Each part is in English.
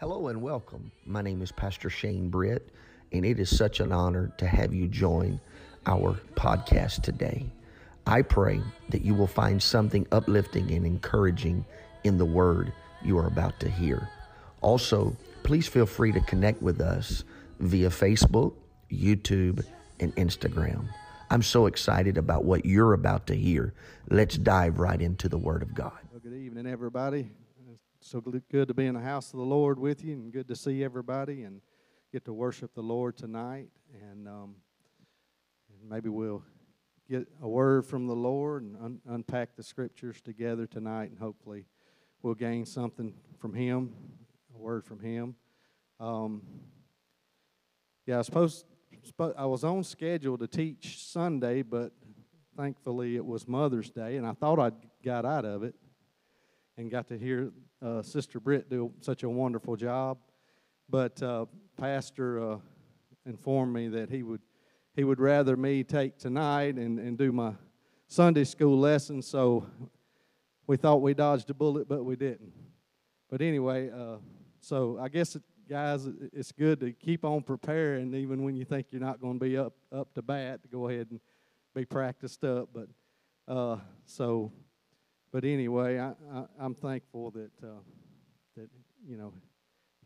Hello and welcome. My name is Pastor Shane Britt, and it is such an honor to have you join our podcast today. I pray that you will find something uplifting and encouraging in the word you are about to hear. Also, please feel free to connect with us via Facebook, YouTube, and Instagram. I'm so excited about what you're about to hear. Let's dive right into the Word of God. Well, good evening, everybody. So good to be in the house of the Lord with you, and good to see everybody and get to worship the Lord tonight. And, um, maybe we'll get a word from the Lord and un- unpack the scriptures together tonight, and hopefully we'll gain something from Him, a word from Him. Um, yeah, I was supposed, I was on schedule to teach Sunday, but thankfully it was Mother's Day, and I thought I'd got out of it and got to hear uh, Sister Britt do such a wonderful job. But uh, Pastor uh, informed me that he would he would rather me take tonight and, and do my Sunday school lesson. So we thought we dodged a bullet, but we didn't. But anyway, uh, so I guess, it, guys, it's good to keep on preparing, even when you think you're not going to be up up to bat. To go ahead and be practiced up. But uh, so but anyway, I, I, am thankful that uh, that you know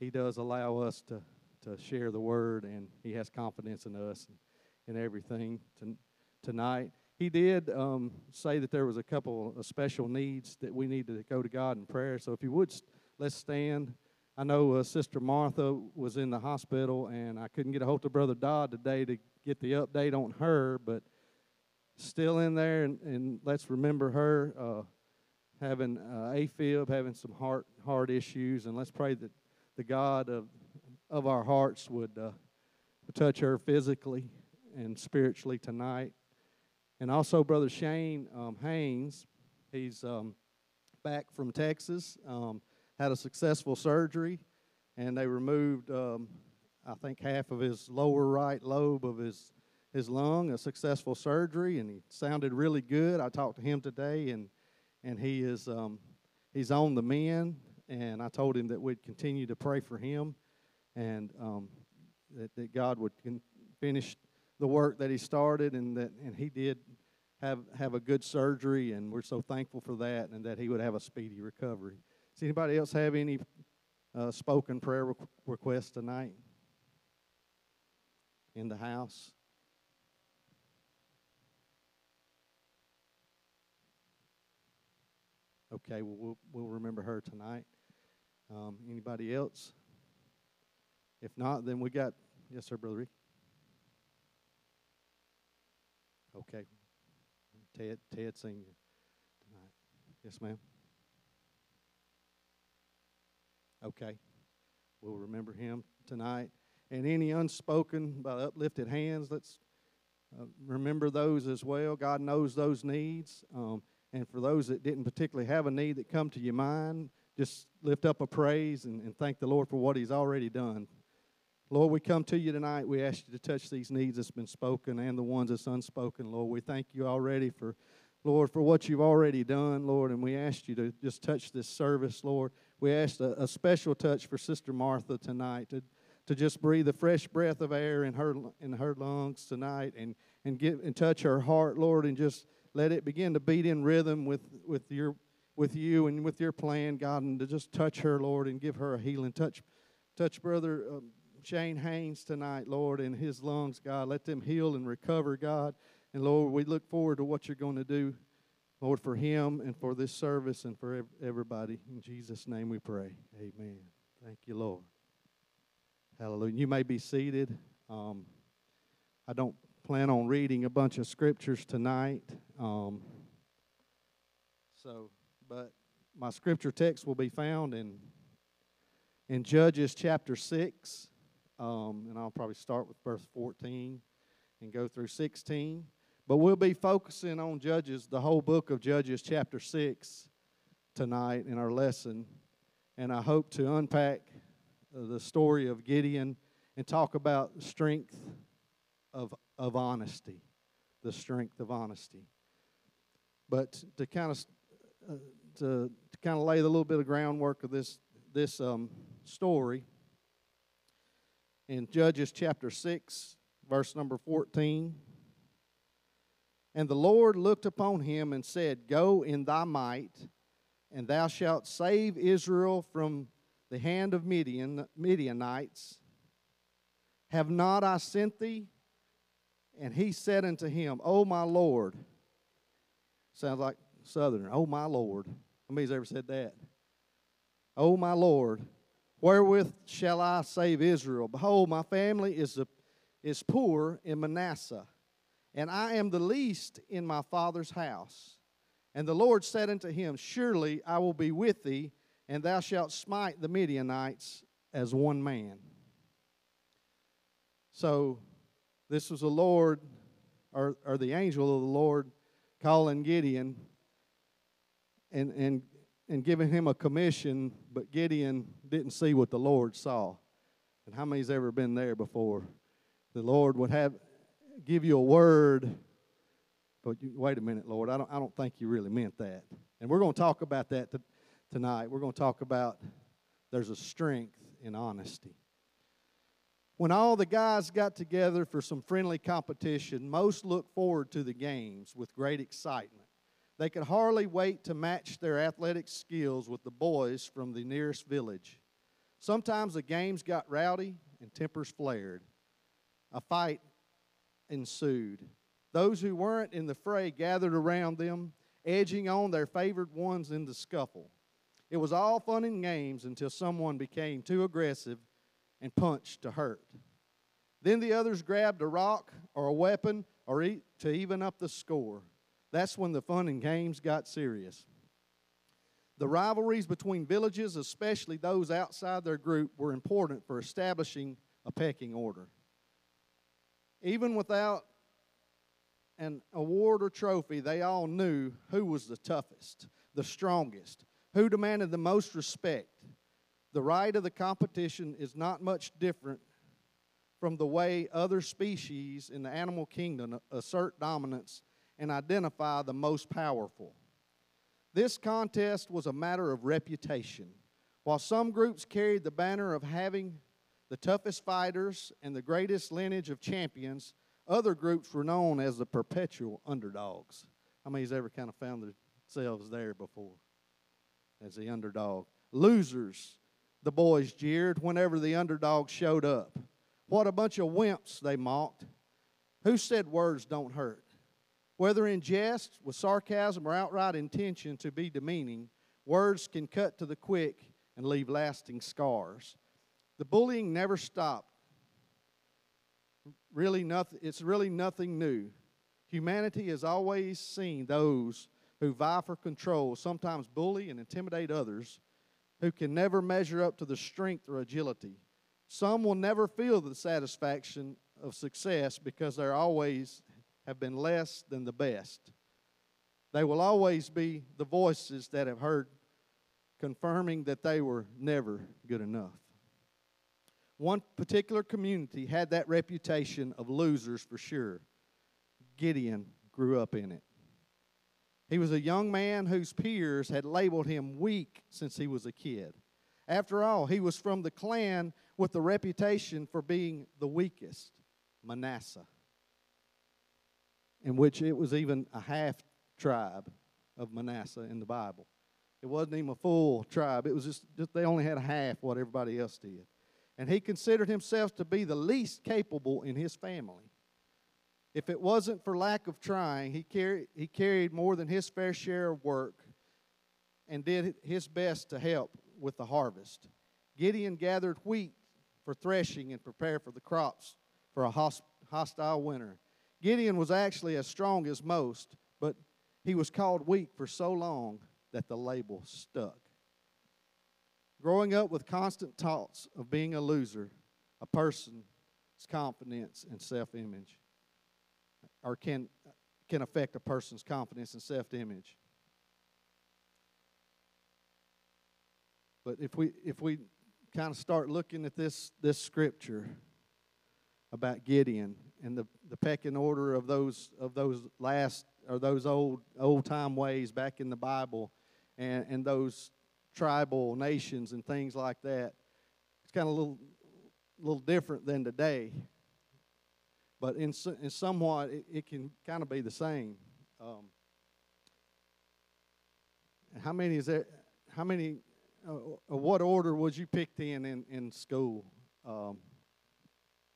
He does allow us to to share the word, and He has confidence in us and, and everything to, tonight. He did um, say that there was a couple of special needs that we need to go to God in prayer. So if you would, let's stand. I know uh, Sister Martha was in the hospital, and I couldn't get a hold of Brother Dodd today to get the update on her, but still in there, and, and let's remember her. Uh, having uh, AFib, having some heart heart issues, and let's pray that the God of of our hearts would, uh, touch her physically and spiritually tonight. And also, Brother Shane um, Haynes, he's um, back from Texas, um, had a successful surgery, and they removed, um, I think, half of his lower right lobe of his his lung. A successful surgery, and he sounded really good. I talked to him today, and and he is um, he's on the mend. And I told him that we'd continue to pray for him, and um, that, that God would finish the work that he started, and that and he did have have a good surgery, and we're so thankful for that, and that he would have a speedy recovery. Does anybody else have any uh, spoken prayer requests tonight in the house? Okay, well, we'll, we'll remember her tonight. Um, anybody else? If not, then we got, yes, sir, Brother Rick. Okay. Ted, Ted Senior tonight. Yes, ma'am. Okay. We'll remember him tonight. And any unspoken by uplifted hands, let's uh, remember those as well. God knows those needs. Um, and for those that didn't particularly have a need that come to your mind, just lift up a praise and, and thank the Lord for what He's already done. Lord, we come to you tonight. We ask you to touch these needs that's been spoken and the ones that's unspoken, Lord. We thank you already for, Lord, for what you've already done, Lord, and we ask you to just touch this service, Lord. We ask a, a special touch for Sister Martha tonight to, to just breathe a fresh breath of air in her in her lungs tonight and and get and touch her heart, Lord, and just let it begin to beat in rhythm with, with your with you and with your plan, God, and to just touch her, Lord, and give her a healing. Touch, touch, brother um, Shane Haynes tonight, Lord, in his lungs, God. Let them heal and recover, God. And Lord, we look forward to what you're going to do, Lord, for him and for this service and for everybody. In Jesus' name we pray. Amen. Thank you, Lord. Hallelujah. You may be seated. Um, I don't plan on reading a bunch of scriptures tonight. Um, so, but my scripture text will be found in in Judges chapter six, um, and I'll probably start with verse fourteen and go through sixteen. But we'll be focusing on Judges, the whole book of Judges, chapter six, tonight in our lesson, and I hope to unpack the story of Gideon and talk about strength of of honesty, the strength of honesty. But to kind of uh, to, to kind of lay the little bit of groundwork of this this um, story in Judges chapter 6, verse number 14. And the Lord looked upon him and said, Go in thy might, and thou shalt save Israel from the hand of Midian, Midianites. Have not I sent thee? And he said unto him, O my Lord. Sounds like Southern. Oh my Lord. Many's ever said that? O my Lord, wherewith shall I save Israel? Behold, my family is, a, is poor in Manasseh, and I am the least in my father's house. And the Lord said unto him, Surely I will be with thee, and thou shalt smite the Midianites as one man. So, this was the Lord, or, or the angel of the Lord, calling Gideon and, and and giving him a commission, but Gideon didn't see what the Lord saw. And how many's ever been there before? The Lord would have give you a word, but you, wait a minute, Lord, I don't, I don't think you really meant that. And we're going to talk about that to, tonight. We're going to talk about there's a strength in honesty. When all the guys got together for some friendly competition, most looked forward to the games with great excitement. They could hardly wait to match their athletic skills with the boys from the nearest village. Sometimes the games got rowdy and tempers flared. A fight ensued. Those who weren't in the fray gathered around them, edging on their favored ones in the scuffle. It was all fun and games until someone became too aggressive and punched to hurt. Then the others grabbed a rock or a weapon or to even up the score. That's when the fun and games got serious. The rivalries between villages, especially those outside their group, were important for establishing a pecking order. Even without an award or trophy, they all knew who was the toughest, the strongest, who demanded the most respect. The right of the competition is not much different from the way other species in the animal kingdom assert dominance and identify the most powerful. This contest was a matter of reputation. While some groups carried the banner of having the toughest fighters and the greatest lineage of champions, other groups were known as the perpetual underdogs. How many's ever kind of found themselves there before as the underdog? Losers, the boys jeered whenever the underdog showed up. What a bunch of wimps, they mocked. Who said words don't hurt? Whether in jest, with sarcasm, or outright intention to be demeaning, words can cut to the quick and leave lasting scars. The bullying never stopped. Really nothing, it's really nothing new. Humanity has always seen those who vie for control, sometimes bully and intimidate others, who can never measure up to the strength or agility. Some will never feel the satisfaction of success because they're always have been less than the best. They will always be the voices that have heard confirming that they were never good enough. One particular community had that reputation of losers for sure. Gideon grew up in it. He was a young man whose peers had labeled him weak since he was a kid. After all, he was from the clan with the reputation for being the weakest, Manasseh in which it was even a half tribe of Manasseh in the Bible. It wasn't even a full tribe. It was just, just they only had a half what everybody else did. And he considered himself to be the least capable in his family. If it wasn't for lack of trying, he carried, he carried more than his fair share of work and did his best to help with the harvest. Gideon gathered wheat for threshing and prepared for the crops for a hostile winter. Gideon was actually as strong as most, but he was called weak for so long that the label stuck. Growing up with constant thoughts of being a loser, a person's confidence and self image, or can, can affect a person's confidence and self image. But if we, if we kind of start looking at this, this scripture about Gideon and the, the pecking order of those of those last or those old old time ways back in the Bible and, and those tribal nations and things like that. It's kind of a little, little different than today. But in, in somewhat, it, it can kind of be the same. Um, how many is there? How many? Uh, uh, what order was you picked in in, in school? Um,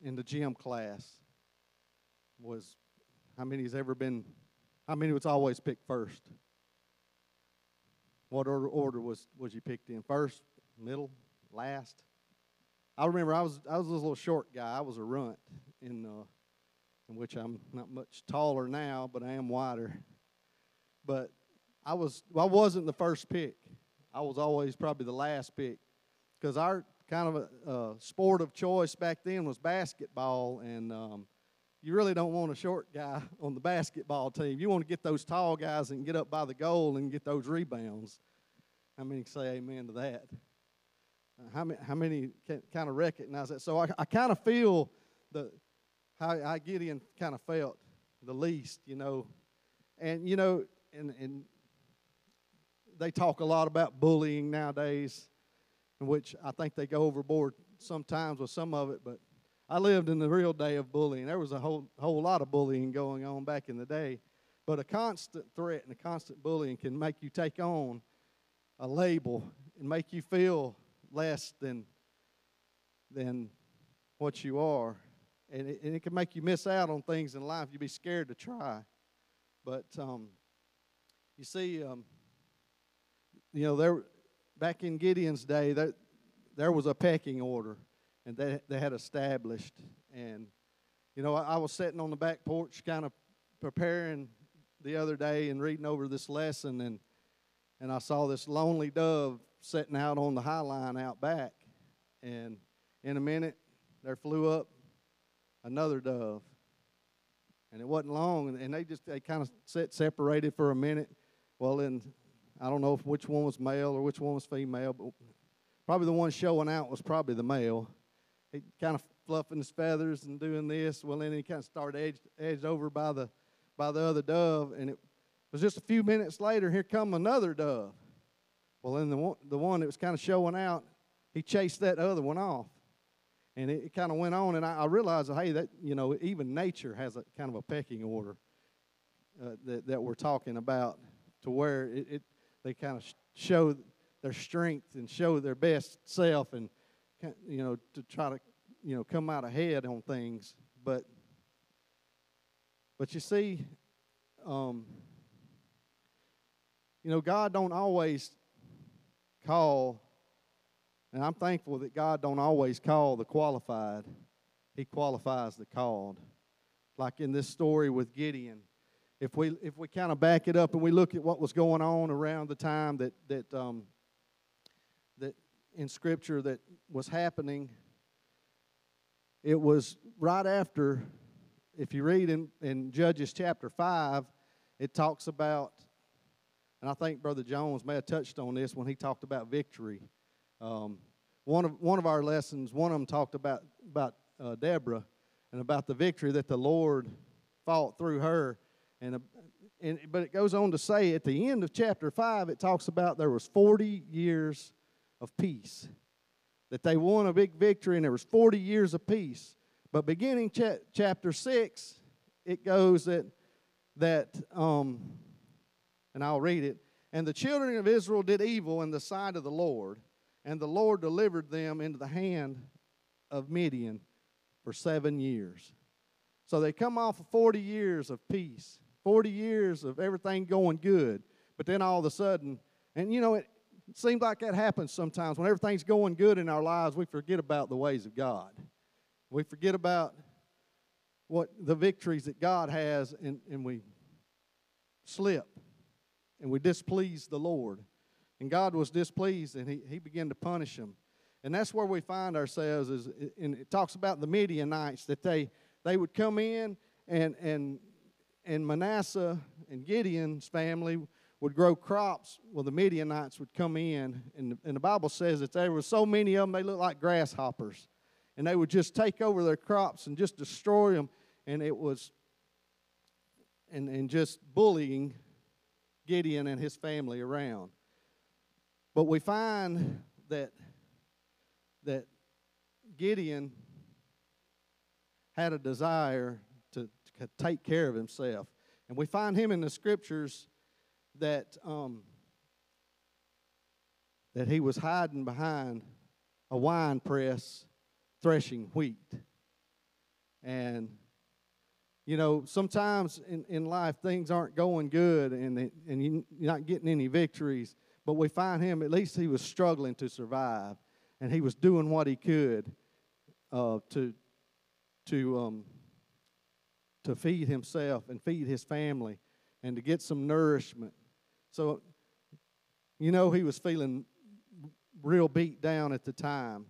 in the gym class was how many has ever been? How many was always picked first? What order, order was was you picked in? First, middle, last? I remember I was I was a little short guy. I was a runt in uh, in which I'm not much taller now, but I am wider. But I was I wasn't the first pick. I was always probably the last pick because our kind of a, sport of choice back then was basketball, and um, you really don't want a short guy on the basketball team. You want to get those tall guys and get up by the goal and get those rebounds. How many say amen to that? Uh, how many, how many can kind of recognize that? So I, I kind of feel the how I Gideon kind of felt the least, you know. And, you know, and, and they talk a lot about bullying nowadays, which I think they go overboard sometimes with some of it, but I lived in the real day of bullying. There was a whole, whole lot of bullying going on back in the day. But a constant threat and a constant bullying can make you take on a label and make you feel less than, than what you are and it, and it can make you miss out on things in life. You'd be scared to try. But um, you see, um, you know, there back in Gideon's day, there, there was a pecking order, and they, they had established. And, you know, I, I was sitting on the back porch kind of preparing the other day and reading over this lesson, and, and I saw this lonely dove sitting out on the high line out back. And in a minute, there flew up another dove. And it wasn't long, and they just they kind of sat separated for a minute. Well, then I don't know which one was male or which one was female, but probably the one showing out was probably the male. He kind of fluffing his feathers and doing this. Well, then he kind of started edged, edged over by the by the other dove, and it was just a few minutes later. Here come another dove. Well, then the one, the one that was kind of showing out, he chased that other one off and it, it kind of went on, and I, I, realized, hey, that you know, even nature has a kind of a pecking order uh, that that we're talking about, to where it, it they kind of show their strength and show their best self, and you know, to try to you know come out ahead on things, but but you see, um, you know, God don't always call and I'm thankful that God don't always call the qualified. He qualifies the called. Like in this story with Gideon. If we if we kind of back it up and we look at what was going on around the time that that um, that in Scripture that was happening, it was right after. If you read in, in Judges chapter five, it talks about, and I think Brother Jones may have touched on this when he talked about victory. Um, one of one of our lessons, one of them talked about about uh, Deborah and about the victory that the Lord fought through her, and, uh, and but it goes on to say at the end of chapter five, it talks about there was forty years of peace, that they won a big victory, and there was forty years of peace. But beginning cha- chapter six, it goes that that um, and I'll read it. And the children of Israel did evil in the sight of the Lord and the Lord delivered them into the hand of Midian for seven years. So they come off of 40 years of peace, 40 years of everything going good. But then all of a sudden, and you know, it seems like that happens sometimes. When everything's going good in our lives, we forget about the ways of God. We forget about what the victories that God has, and, and we slip and we displease the Lord. And God was displeased and he, he began to punish them. And that's where we find ourselves is and it talks about the Midianites that they they would come in and and and Manasseh and Gideon's family would grow crops. Well, the Midianites would come in, and, and the Bible says that there were so many of them, they looked like grasshoppers. And they would just take over their crops and just destroy them. And it was, and, and just bullying Gideon and his family around. But we find that that Gideon had a desire to, to take care of himself. And we find him in the scriptures that um, that he was hiding behind a wine press threshing wheat. And you know, sometimes in, in life things aren't going good and, and you're not getting any victories. But we find him, at least he was struggling to survive. And he was doing what he could uh, to, to, um, to feed himself and feed his family and to get some nourishment. So, you know, he was feeling real beat down at the time.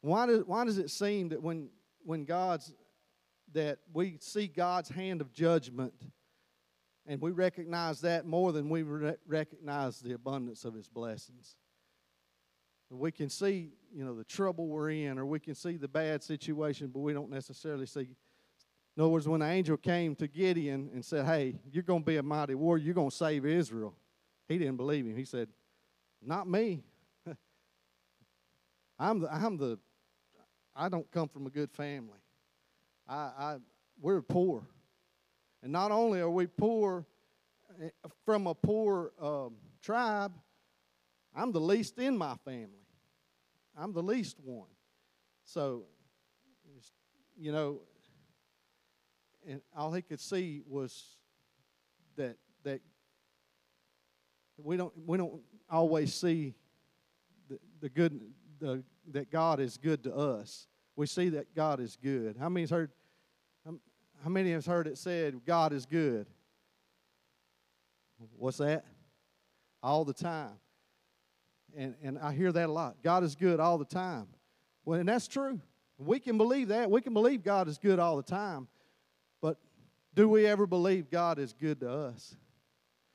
Why does, why does it seem that when, when God's that we see God's hand of judgment and we recognize that more than we re- recognize the abundance of his blessings. We can see, you know, the trouble we're in, or we can see the bad situation, but we don't necessarily see. In other words, when the angel came to Gideon and said, Hey, you're going to be a mighty warrior, you're going to save Israel, he didn't believe him. He said, Not me. I'm the, I'm the, I don't come from a good family. I, I, we're poor. And not only are we poor eh, from a poor um, tribe, I'm the least in my family. I'm the least one. So, you know, and all he could see was that that we don't we don't always see the, the good the, that God is good to us. We see that God is good. How many's heard how many has heard it said, God is good? What's that? All the time. And, and I hear that a lot. God is good all the time. Well, and that's true. We can believe that. We can believe God is good all the time. But do we ever believe God is good to us?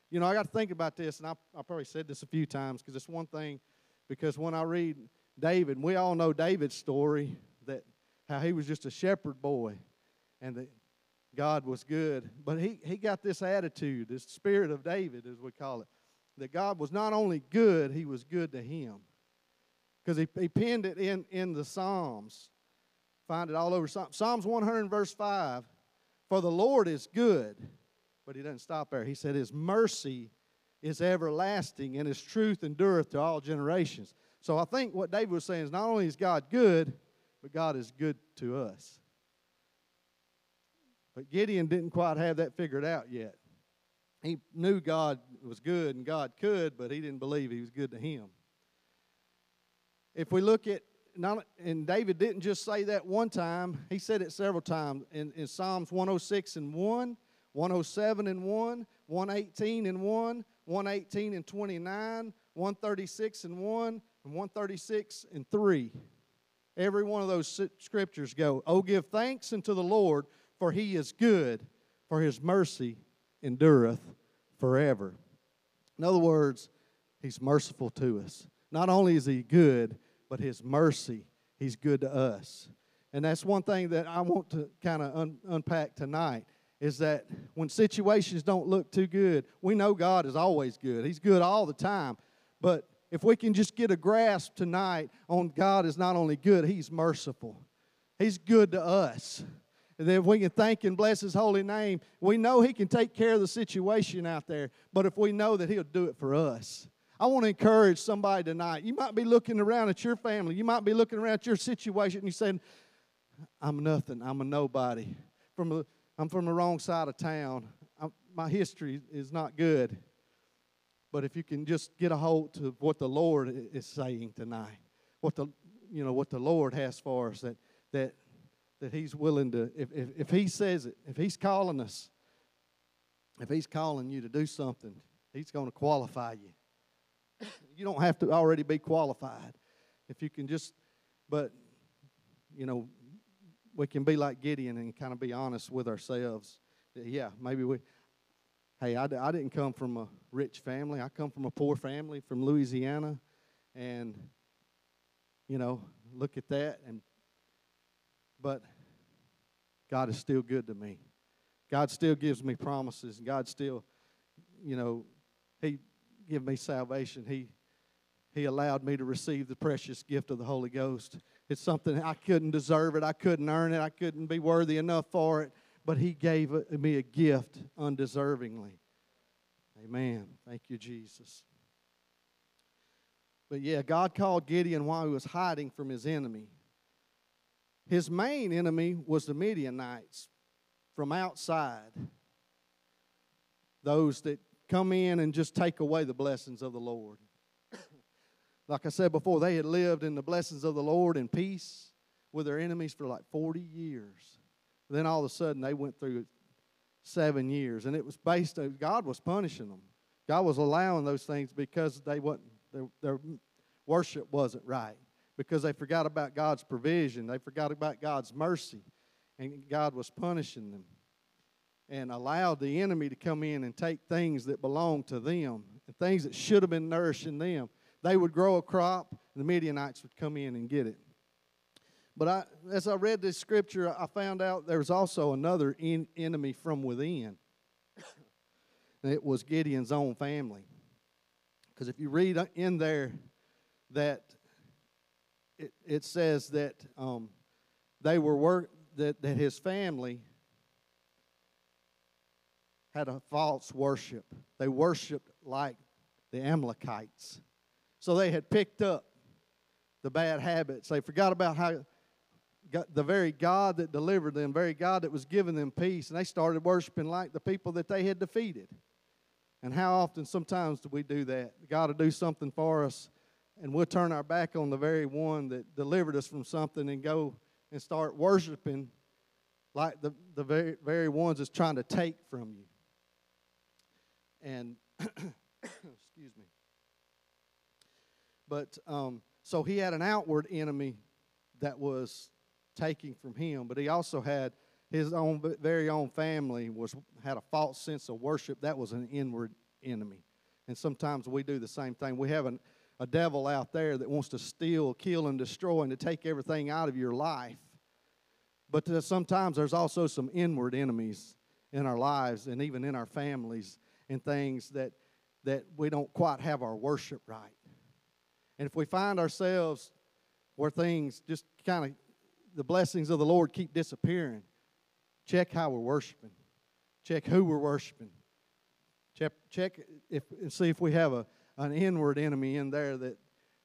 You know, I got to think about this, and I, I probably said this a few times because it's one thing. Because when I read David, we all know David's story that how he was just a shepherd boy, and that God was good. But he, he got this attitude, this spirit of David, as we call it, that God was not only good, he was good to him. Because he, he penned it in, in the Psalms. Find it all over Psalms 100, verse 5. For the Lord is good. But he doesn't stop there. He said, His mercy is everlasting, and his truth endureth to all generations. So I think what David was saying is not only is God good, but God is good to us. But Gideon didn't quite have that figured out yet. He knew God was good and God could, but he didn't believe he was good to him. If we look at and David didn't just say that one time, he said it several times in, in Psalms 106 and 1, 107 and 1, 118 and 1, 118 and 29, 136 and 1, and 136 and 3. Every one of those scriptures go, Oh, give thanks unto the Lord, for he is good, for his mercy endureth forever. In other words, he's merciful to us. Not only is he good, but his mercy, he's good to us. And that's one thing that I want to kind of un- unpack tonight is that when situations don't look too good, we know God is always good. He's good all the time. But if we can just get a grasp tonight on God is not only good, He's merciful. He's good to us that if we can thank and bless His holy name, we know He can take care of the situation out there. But if we know that He'll do it for us, I want to encourage somebody tonight. You might be looking around at your family, you might be looking around at your situation, and you're saying, "I'm nothing. I'm a nobody. From a, I'm from the wrong side of town. I'm, my history is not good." But if you can just get a hold to what the Lord is saying tonight, what the you know what the Lord has for us, that that that He's willing to, if, if, if He says it, if He's calling us, if He's calling you to do something, He's going to qualify you. you don't have to already be qualified. If you can just, but, you know, we can be like Gideon and kind of be honest with ourselves. Yeah, maybe we, hey, I, I didn't come from a rich family. I come from a poor family from Louisiana. And, you know, look at that. And, but God is still good to me. God still gives me promises. God still, you know, He give me salvation. He He allowed me to receive the precious gift of the Holy Ghost. It's something I couldn't deserve it, I couldn't earn it, I couldn't be worthy enough for it, but He gave me a gift undeservingly. Amen. Thank you, Jesus. But yeah, God called Gideon while he was hiding from his enemy. His main enemy was the Midianites from outside, those that come in and just take away the blessings of the Lord. like I said before, they had lived in the blessings of the Lord in peace with their enemies for like 40 years. Then all of a sudden they went through seven years, and it was based on God was punishing them. God was allowing those things because they wasn't their, their worship wasn't right because they forgot about God's provision. They forgot about God's mercy. And God was punishing them and allowed the enemy to come in and take things that belonged to them and things that should have been nourishing them. They would grow a crop, and the Midianites would come in and get it. But I, as I read this scripture, I found out there was also another in, enemy from within. it was Gideon's own family. Because if you read in there that it, it says that um, they were work that, that his family had a false worship. They worshiped like the Amalekites. So they had picked up the bad habits. They forgot about how the very God that delivered them, very God that was giving them peace, and they started worshiping like the people that they had defeated. And how often, sometimes, do we do that? God will do something for us, and we'll turn our back on the very one that delivered us from something and go and start worshiping like the, the very, very ones that's trying to take from you. And, excuse me. But, um, so he had an outward enemy that was taking from him, but he also had his own very own family was had a false sense of worship. That was an inward enemy. And sometimes we do the same thing. We have an, a devil out there that wants to steal, kill, and destroy and to take everything out of your life. But sometimes there's also some inward enemies in our lives and even in our families and things that, that we don't quite have our worship right. And if we find ourselves where things just kind of, the blessings of the Lord keep disappearing, check how we're worshiping, check who we're worshiping, check, check if, and see if we have a, an inward enemy in there that,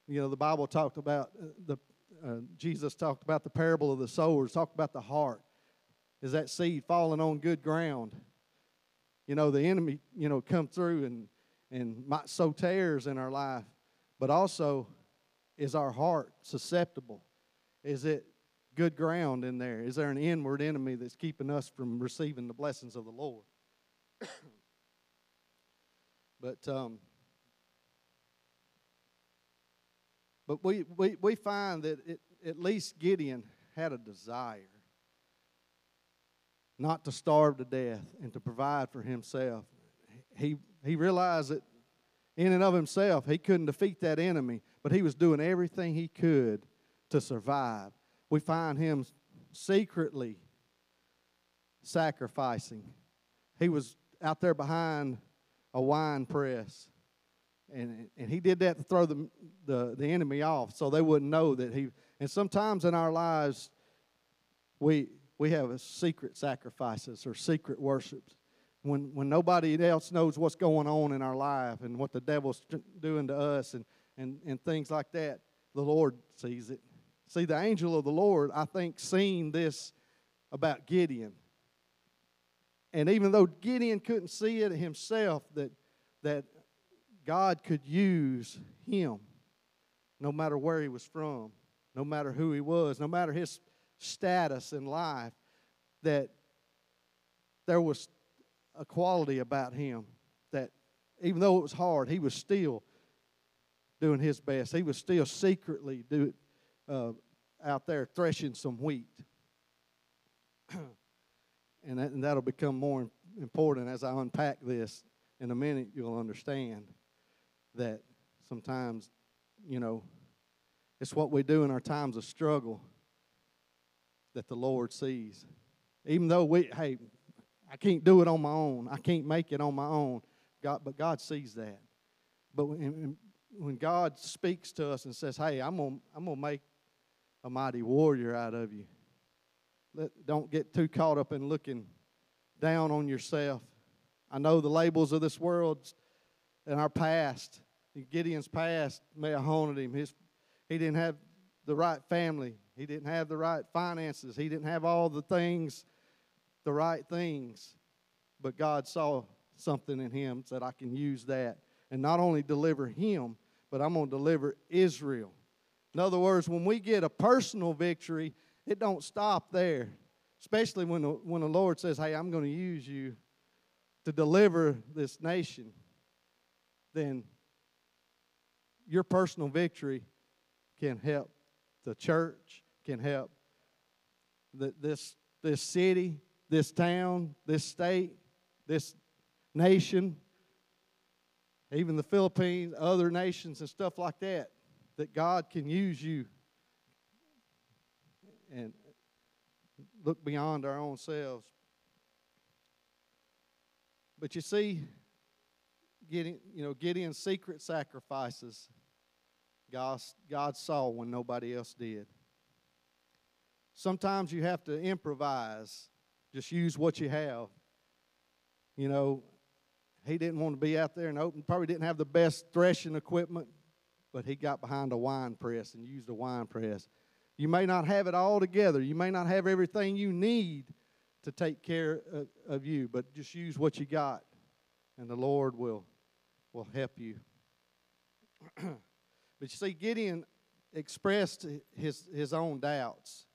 you know, the Bible talked about, uh, the uh, Jesus talked about the parable of the sowers, talked about the heart. Is that seed falling on good ground? You know, the enemy, you know, come through and, and might sow tares in our life, but also is our heart susceptible? Is it good ground in there? Is there an inward enemy that's keeping us from receiving the blessings of the Lord? but um, but we, we, we find that it, at least Gideon had a desire not to starve to death and to provide for himself. He, he realized that in and of himself, he couldn't defeat that enemy, but he was doing everything he could to survive we find him secretly sacrificing. He was out there behind a wine press. And, and he did that to throw the, the, the enemy off so they wouldn't know that he. And sometimes in our lives, we, we have secret sacrifices or secret worships. When, when nobody else knows what's going on in our life and what the devil's doing to us and, and, and things like that, the Lord sees it. See, the angel of the Lord, I think, seen this about Gideon. And even though Gideon couldn't see it himself, that, that God could use him no matter where he was from, no matter who he was, no matter his status in life, that there was a quality about him that even though it was hard, he was still doing his best. He was still secretly do, uh, out there threshing some wheat. and, that, and that'll become more important as I unpack this. In a minute, you'll understand that sometimes, you know, it's what we do in our times of struggle that the Lord sees. Even though we, hey, I can't do it on my own. I can't make it on my own. God, but God sees that. But when God speaks to us and says, "Hey, I'm gonna I'm gonna make a mighty warrior out of you," Let, don't get too caught up in looking down on yourself. I know the labels of this world and our past. Gideon's past may have haunted him. His, he didn't have the right family. He didn't have the right finances. He didn't have all the things, the right things. But God saw something in him, said, I can use that. And not only deliver him, but I'm going to deliver Israel. In other words, when we get a personal victory, it don't stop there. Especially when the, when the Lord says, Hey, I'm going to use you to deliver this nation, then your personal victory can help the church, can help the, this, this city, this town, this state, this nation, even the Philippines, other nations, and stuff like that, that God can use you and look beyond our own selves. But you see, getting you know Gideon's secret sacrifices, God, God saw when nobody else did. Sometimes you have to improvise, just use what you have. You know, he didn't want to be out there and open, probably didn't have the best threshing equipment, but he got behind a wine press and used a wine press. You may not have it all together, you may not have everything you need to take care of, of you, but just use what you got, and the Lord will, will help you. but you see, Gideon expressed his, his own doubts.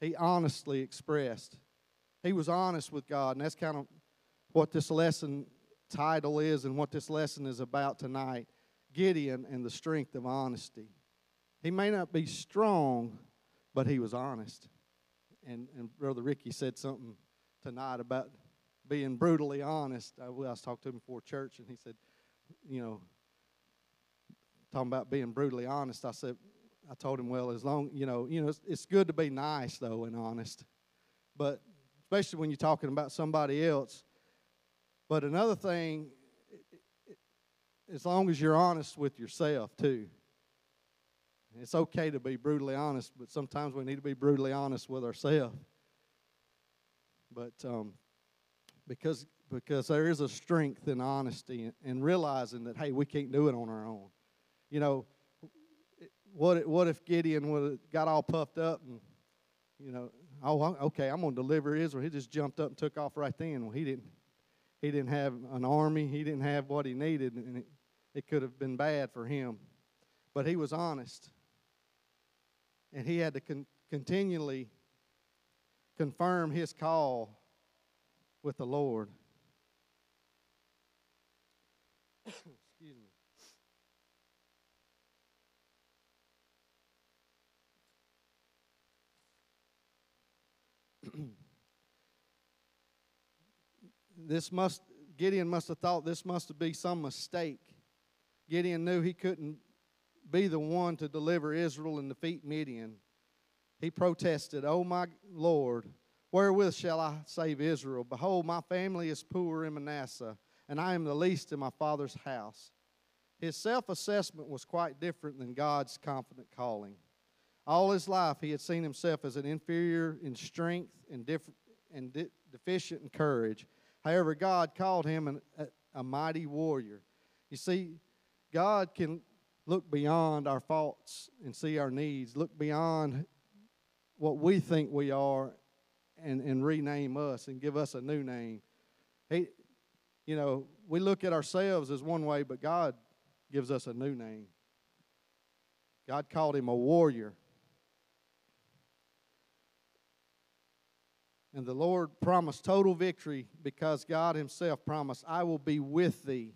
He honestly expressed. He was honest with God, and that's kind of what this lesson title is and what this lesson is about tonight Gideon and the strength of honesty. He may not be strong, but he was honest. And, and Brother Ricky said something tonight about being brutally honest. I, was talking to him before church, and he said, you know, talking about being brutally honest. I said, I told him, well, as long, you know, you know, it's, it's good to be nice though and honest, but especially when you're talking about somebody else. But another thing, as long as you're honest with yourself too. It's okay to be brutally honest, but sometimes we need to be brutally honest with ourselves. But um, because because there is a strength in honesty and realizing that hey, we can't do it on our own. You know, what what if Gideon would have got all puffed up and you know, oh okay, I'm going to deliver Israel. He just jumped up and took off right then. Well, he didn't. He didn't have an army. He didn't have what he needed, and it, it could have been bad for him. But he was honest, and he had to con- continually confirm his call with the Lord. this must Gideon must have thought this must be some mistake. Gideon knew he couldn't be the one to deliver Israel and defeat Midian. He protested, "Oh my Lord, wherewith shall I save Israel? Behold, my family is poor in Manasseh, and I am the least in my father's house." His self-assessment was quite different than God's confident calling. All his life, he had seen himself as an inferior in strength and, diff- and de- deficient in courage. However, God called him an, a, a mighty warrior. You see, God can look beyond our faults and see our needs, look beyond what we think we are and, and rename us and give us a new name. He, you know, we look at ourselves as one way, but God gives us a new name. God called him a warrior. And the Lord promised total victory because God Himself promised, I will be with thee,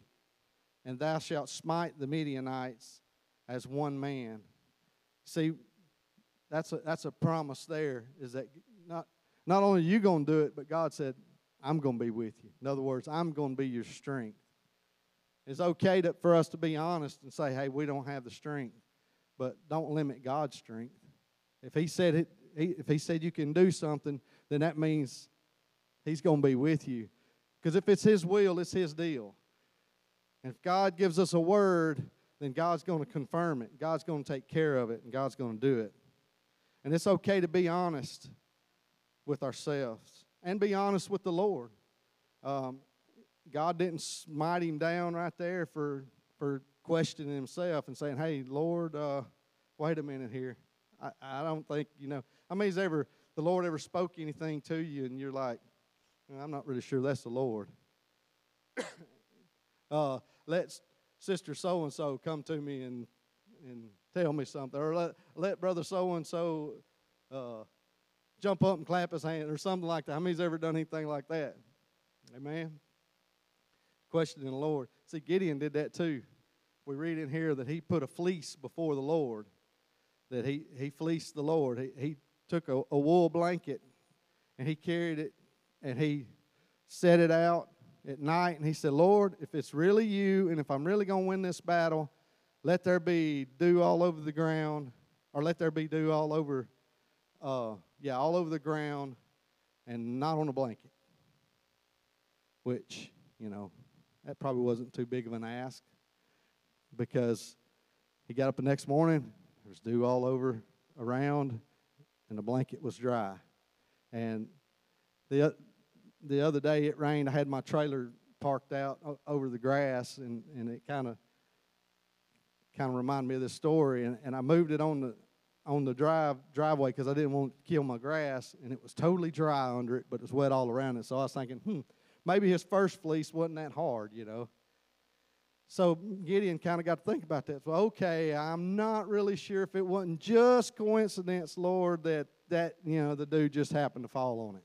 and thou shalt smite the Midianites as one man. See, that's a, that's a promise there, is that not, not only you going to do it, but God said, I'm going to be with you. In other words, I'm going to be your strength. It's okay to, for us to be honest and say, hey, we don't have the strength, but don't limit God's strength. If He said it, if He said you can do something, then that means He's going to be with you. Because if it's His will, it's His deal. And if God gives us a word, then God's going to confirm it. God's going to take care of it, and God's going to do it. And it's okay to be honest with ourselves and be honest with the Lord. Um, God didn't smite him down right there for, for questioning himself and saying, hey, Lord, uh, wait a minute here. I, I don't think, you know, I mean, has ever, the Lord ever spoke anything to you and you're like, I'm not really sure that's the Lord. uh, let sister so and so come to me and, and tell me something. Or let, let brother so and so jump up and clap his hand or something like that. How many's ever done anything like that? Amen. Questioning the Lord. See, Gideon did that too. We read in here that he put a fleece before the Lord, that he, he fleeced the Lord. He, he took a, a wool blanket and he carried it and he set it out at night and he said, Lord, if it's really you and if I'm really going to win this battle, let there be dew all over the ground, or let there be dew all over, uh, yeah, all over the ground and not on a blanket. Which, you know, that probably wasn't too big of an ask because he got up the next morning, there was dew all over around, and the blanket was dry. And the, the other day it rained. I had my trailer parked out over the grass, and, and it kind of kind of reminded me of this story. And, and I moved it on the on the drive driveway because I didn't want to kill my grass, and it was totally dry under it, but it was wet all around it. So I was thinking, hmm, maybe his first fleece wasn't that hard, you know. So Gideon kind of got to think about that. So okay, I'm not really sure if it wasn't just coincidence, Lord, that that you know the dude just happened to fall on it.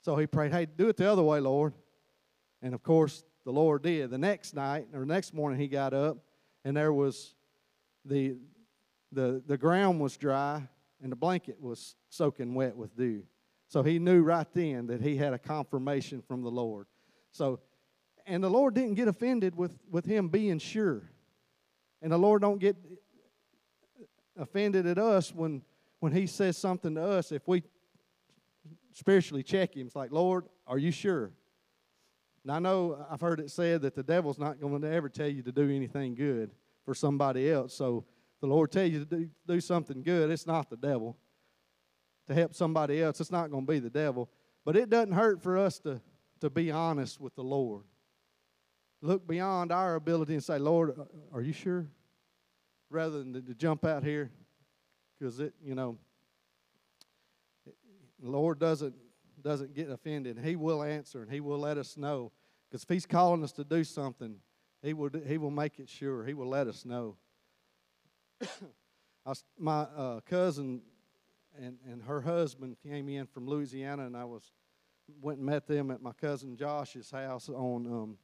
So he prayed, Hey, do it the other way, Lord. And of course, the Lord did. The next night, or next morning, he got up, and there was the, the, the ground was dry, and the blanket was soaking wet with dew. So he knew right then that he had a confirmation from the Lord. So, and the Lord didn't get offended with, with him being sure. And the Lord don't get offended at us when, when he says something to us if we spiritually check him. It's like, Lord, are you sure? Now, I know I've heard it said that the devil's not going to ever tell you to do anything good for somebody else. So the Lord tells you to do, do something good, it's not the devil. To help somebody else, it's not going to be the devil. But it doesn't hurt for us to, to be honest with the Lord. Look beyond our ability and say, Lord, uh, are you sure? Rather than to jump out here, because it, you know, the Lord doesn't doesn't get offended. He will answer and He will let us know. Because if He's calling us to do something, He will He will make it sure. He will let us know. was, my uh, cousin and and her husband came in from Louisiana, and I was went and met them at my cousin Josh's house on um,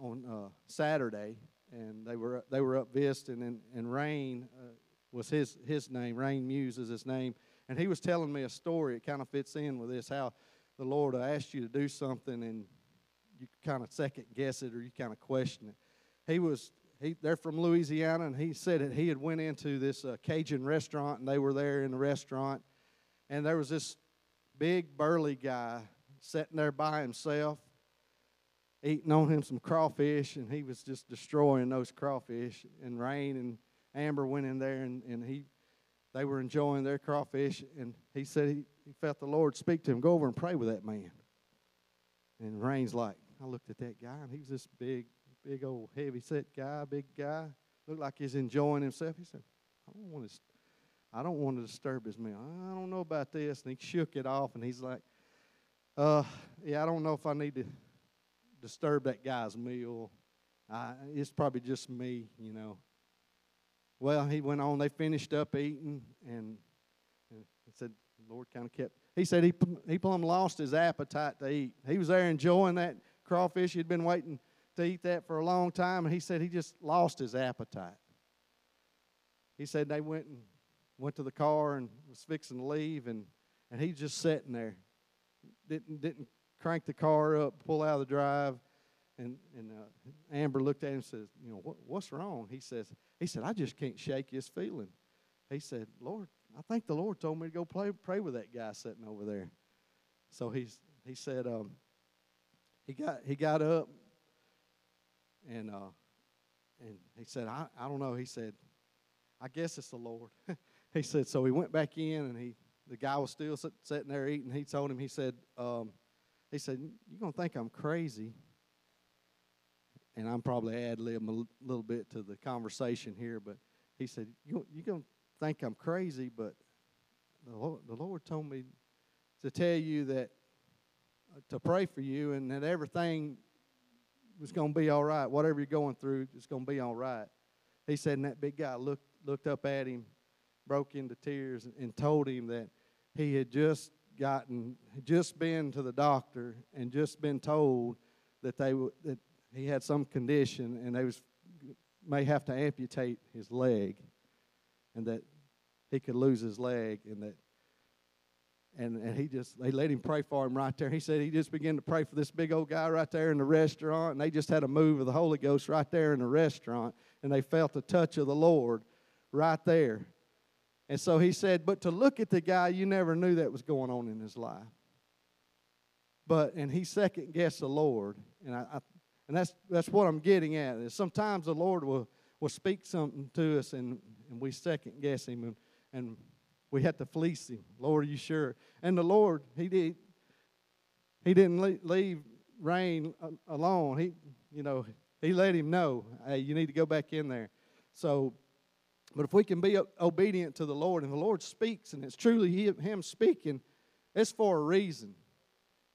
on uh, Saturday, and they were they were up visiting, and and Rain uh, was his his name. Rain Muse is his name and he was telling me a story. It kind of fits in with this how the Lord asked you to do something and you kind of second guess it or you kind of question it. He was he they're from Louisiana and he said that he had went into this uh, Cajun restaurant and they were there in the restaurant and there was this big burly guy sitting there by himself eating on him some crawfish and he was just destroying those crawfish and Rain and Amber went in there and, and he they were enjoying their crawfish, and he said he, he felt the Lord speak to him, go over and pray with that man. And Rain's like, I looked at that guy, and he was this big, big old heavy set guy, big guy. Looked like he's enjoying himself. He said, I don't want to I don't want to disturb his meal. I don't know about this. And he shook it off and he's like, uh, yeah, I don't know if I need to disturb that guy's meal. I, it's probably just me, you know. Well, he went on. They finished up eating, and, and he said, the Lord kind of kept. He said he he plumb lost his appetite to eat. He was there enjoying that crawfish. He'd been waiting to eat that for a long time, and he said he just lost his appetite. He said they went and went to the car and was fixing to leave, and and he's just sitting there, didn't didn't crank the car up, pull out of the drive, and and uh, Amber looked at him and says, you know, what, what's wrong? He says, he said, I just can't shake this feeling. He said, Lord, I think the Lord told me to go play, pray with that guy sitting over there. So he's, he said, um, he got he got up and uh, and he said, I, I don't know. He said, I guess it's the Lord. he said, so he went back in and he, the guy was still sit, sitting there eating. He told him, he said, um, he said, you're to think I'm crazy. And I'm probably ad libbing a little bit to the conversation here, but he said, you're going to think I'm crazy, but the Lord, the Lord told me to tell you that, uh, to pray for you and that everything was going to be all right. Whatever you're going through, it's going to be all right. He said, and that big guy looked, looked up at him, broke into tears, and, and told him that he had just gotten, just been to the doctor and just been told that they that he had some condition and they was may have to amputate his leg, and that he could lose his leg, and that and, and he just they let him pray for him right there. He said he just began to pray for this big old guy right there in the restaurant, and they just had a move of the Holy Ghost right there in the restaurant, and they felt the touch of the Lord right there. And so he said, but to look at the guy, you never knew that was going on in his life. But and he second guessed the Lord, and I, I and that's that's what I'm getting at. Is sometimes the Lord will will speak something to us, and and we second guess him, and and we had to fleece him. Lord, are you sure? And the Lord, he did. He didn't leave Rain uh, alone. He, you know, he let him know, hey, you need to go back in there. So, but if we can be obedient to the Lord, and the Lord speaks, and it's truly Him speaking, it's for a reason.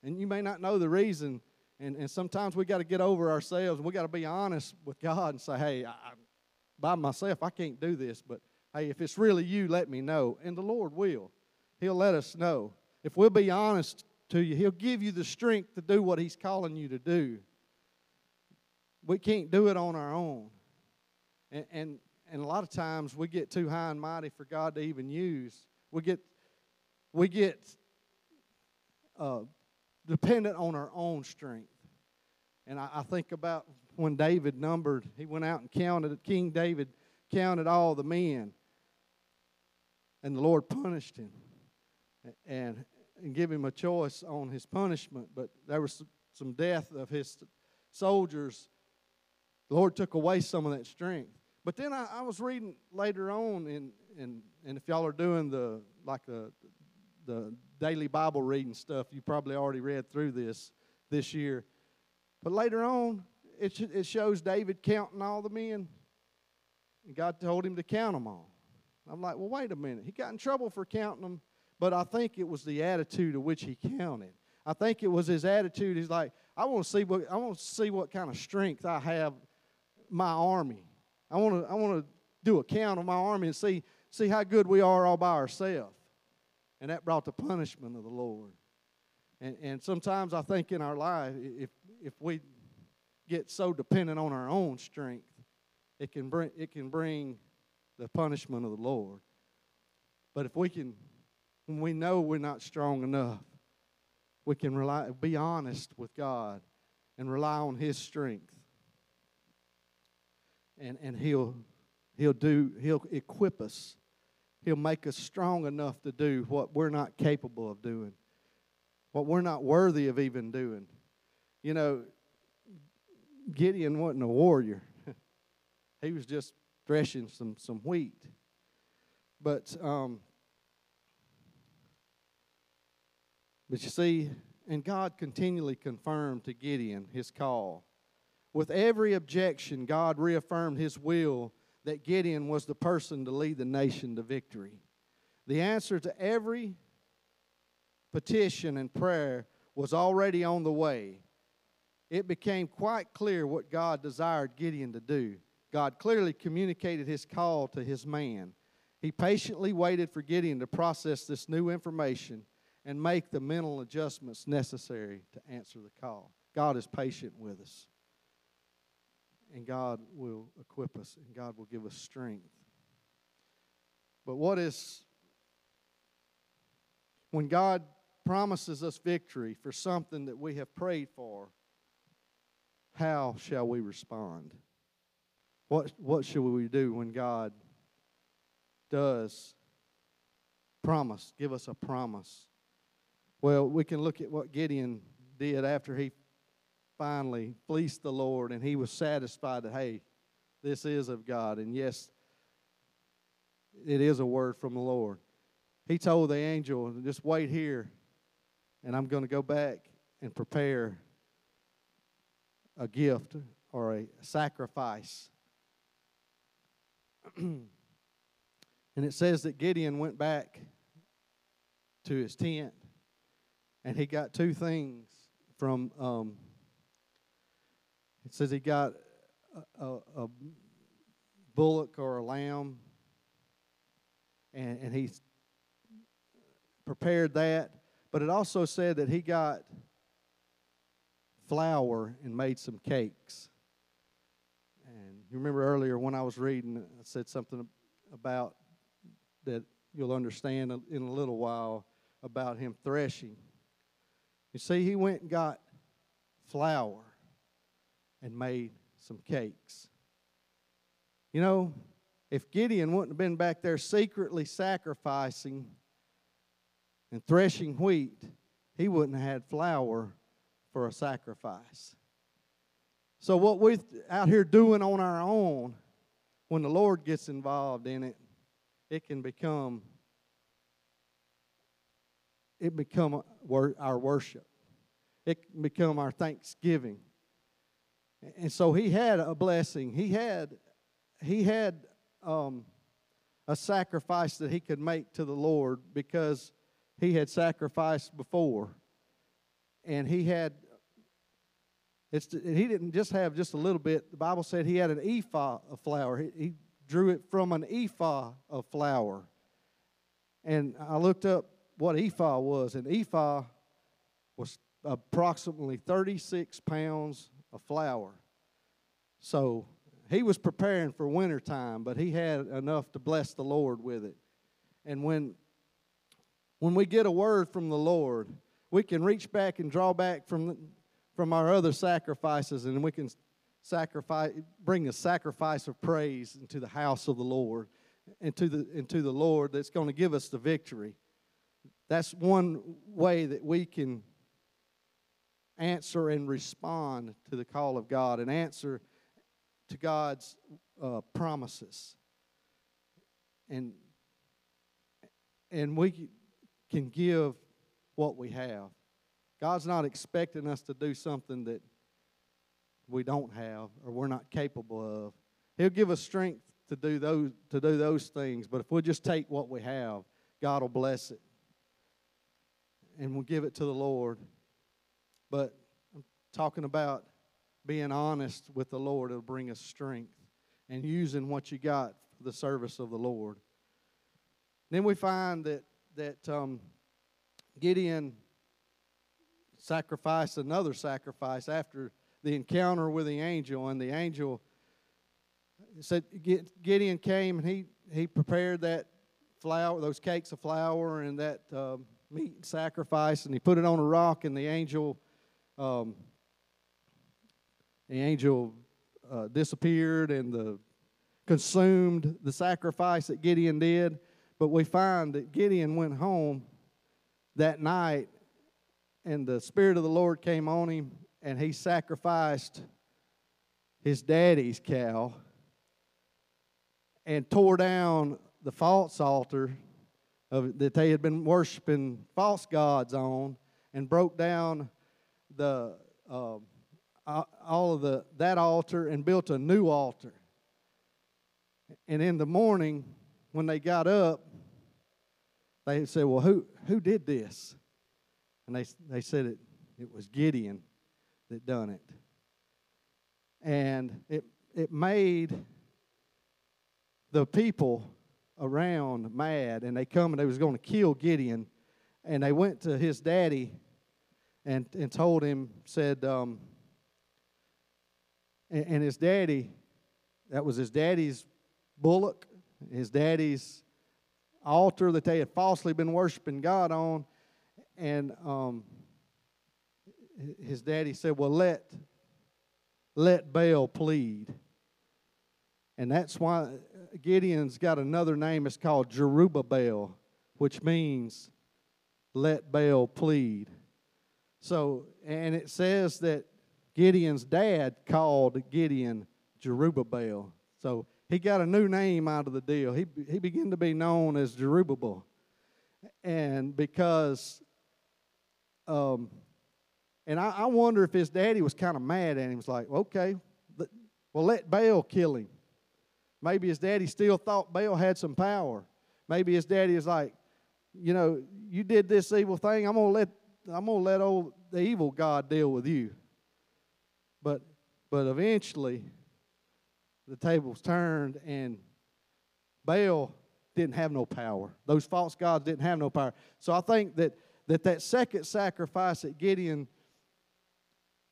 And you may not know the reason, and, and sometimes we got to get over ourselves, we got to be honest with God and say, hey, I, by myself, I can't do this, but Hey, if it's really you, let me know. And the Lord will. He'll let us know. If we'll be honest to you, He'll give you the strength to do what He's calling you to do. We can't do it on our own. And, and, and a lot of times we get too high and mighty for God to even use. We get, we get uh, dependent on our own strength. And I, I think about when David numbered, he went out and counted, King David counted all the men and the Lord punished him and, and give him a choice on his punishment. But there was some death of his soldiers. The Lord took away some of that strength. But then I, I was reading later on, in, in, and if y'all are doing the like the the daily Bible reading stuff, you probably already read through this this year. But later on, it, it shows David counting all the men. And God told him to count them all. I'm like, well, wait a minute. He got in trouble for counting them, but I think it was the attitude of which he counted. I think it was his attitude. He's like, I want to see what I want to see what kind of strength I have my army. I want to I want to do a count of my army and see see how good we are all by ourselves. And that brought the punishment of the Lord. And and sometimes I think in our life, if if we get so dependent on our own strength, it can bring it can bring the punishment of the Lord. But if we can, when we know we're not strong enough, we can rely, be honest with God and rely on His strength. And, and he'll, he'll do, he'll equip us. He'll make us strong enough to do what we're not capable of doing, what we're not worthy of even doing. You know, Gideon wasn't a warrior. he was just threshing some, some wheat. But um, but you see, and God continually confirmed to Gideon his call. With every objection, God reaffirmed his will that Gideon was the person to lead the nation to victory. The answer to every petition and prayer was already on the way. It became quite clear what God desired Gideon to do. God clearly communicated his call to his man. He patiently waited for Gideon to process this new information and make the mental adjustments necessary to answer the call. God is patient with us. And God will equip us and God will give us strength. But what is, when God promises us victory for something that we have prayed for, how shall we respond? What, what should we do when God does promise, give us a promise? Well, we can look at what Gideon did after he finally fleeced the Lord and he was satisfied that, hey, this is of God. And yes, it is a word from the Lord. He told the angel, just wait here, and I'm going to go back and prepare a gift or a sacrifice. and it says that Gideon went back to his tent and he got two things from um, it says he got a, a, a bullock or a lamb and, and he prepared that. But it also said that he got flour and made some cakes you remember earlier when i was reading i said something about that you'll understand in a little while about him threshing you see, he went and got flour and made some cakes. You know, if Gideon wouldn't have been back there secretly sacrificing and threshing wheat, he wouldn't have had flour for a sacrifice. So, what we're out here doing on our own, when the Lord gets involved in it, it can become it become our worship. It can become our thanksgiving. And so he had a blessing. He had he had um, a sacrifice that he could make to the Lord because he had sacrificed before, and he had. It's, he didn't just have just a little bit. The Bible said he had an ephah of flour. He, he drew it from an ephah of flour. And I looked up what ephah was, and ephah was approximately 36 pounds of flour. So he was preparing for winter time, but he had enough to bless the Lord with it. And when when we get a word from the Lord, we can reach back and draw back from from our other sacrifices, and we can sacrifice, bring a sacrifice of praise into the house of the Lord, into the into the Lord that's going to give us the victory. That's one way that we can answer and respond to the call of God and answer to God's uh, promises. And and we can give what we have. God's not expecting us to do something that we don't have or we're not capable of. He'll give us strength to do those to do those things, but if we'll just take what we have, God will bless it. And we'll give it to the Lord. But I'm talking about being honest with the Lord. It'll bring us strength and using what you got for the service of the Lord. Then we find that that um, Gideon sacrificed another sacrifice after the encounter with the angel, and the angel said Gideon came and he he prepared that flour, those cakes of flour, and that um, meat sacrifice, and he put it on a rock, and the angel um, the angel uh, disappeared and the consumed the sacrifice that Gideon did. But we find that Gideon went home that night, and the Spirit of the Lord came on him, and he sacrificed his daddy's cow and tore down the false altar of, that they had been worshiping false gods on and broke down the uh, all of the that altar and built a new altar. And in the morning, when they got up, they said, "Well, who who did this?" And they they said it it was Gideon that done it. And it it made the people around mad, and they come and they was going to kill Gideon, and they went to his daddy and, and told him, said, um, and, and his daddy, that was his daddy's bullock, his daddy's altar that they had falsely been worshiping God on. And um, his daddy said, Well, let, let Baal plead. And that's why Gideon's got another name. It's called Jerubbaal, which means let Baal plead. So, and it says that Gideon's dad called Gideon Jerubbaal. So he got a new name out of the deal. He, he began to be known as Jerubbaal. And because, um, and I, I wonder if his daddy was kind of mad at him. He was like, okay, well, let Baal kill him. Maybe his daddy still thought Baal had some power. Maybe his daddy is like, you know, you did this evil thing. I'm gonna let I'm gonna let old the evil God deal with you. But but eventually the tables turned and Baal didn't have no power. Those false gods didn't have no power. So I think that that, that second sacrifice at Gideon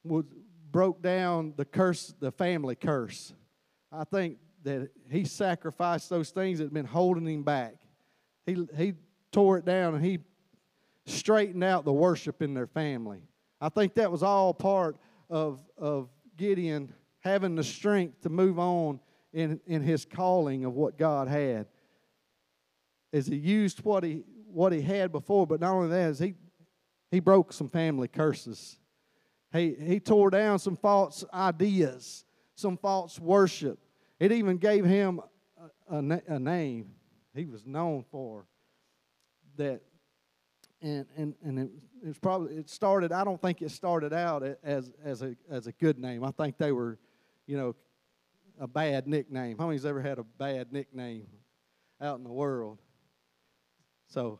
was broke down the curse, the family curse. I think that he sacrificed those things that had been holding him back. He, he tore it down and he straightened out the worship in their family. I think that was all part of, of Gideon having the strength to move on in, in his calling of what God had. As he used what he, what he had before, but not only that, is he, he broke some family curses. He, he tore down some false ideas, some false worship. It even gave him a, a, a name he was known for that and and and it, it's probably it started i don't think it started out as as a as a good name i think they were you know a bad nickname how many's ever had a bad nickname out in the world so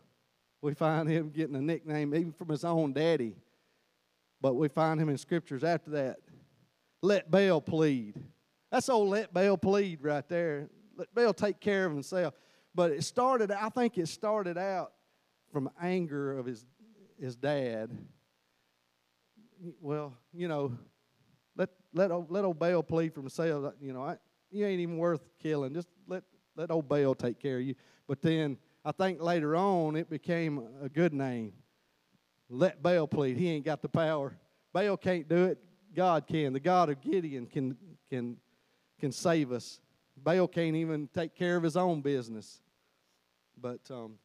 we find him getting a nickname even from his own daddy but we find him in scriptures after that let baal plead that's old let baal plead right there let baal take care of himself but it started i think it started out from anger of his his dad. Well, you know, let let let old Baal plead for himself. You know, I, you ain't even worth killing. Just let let old Baal take care of you. But then I think later on it became a good name. Let Baal plead. He ain't got the power. Baal can't do it. God can. The God of Gideon can can can save us. Baal can't even take care of his own business. But um,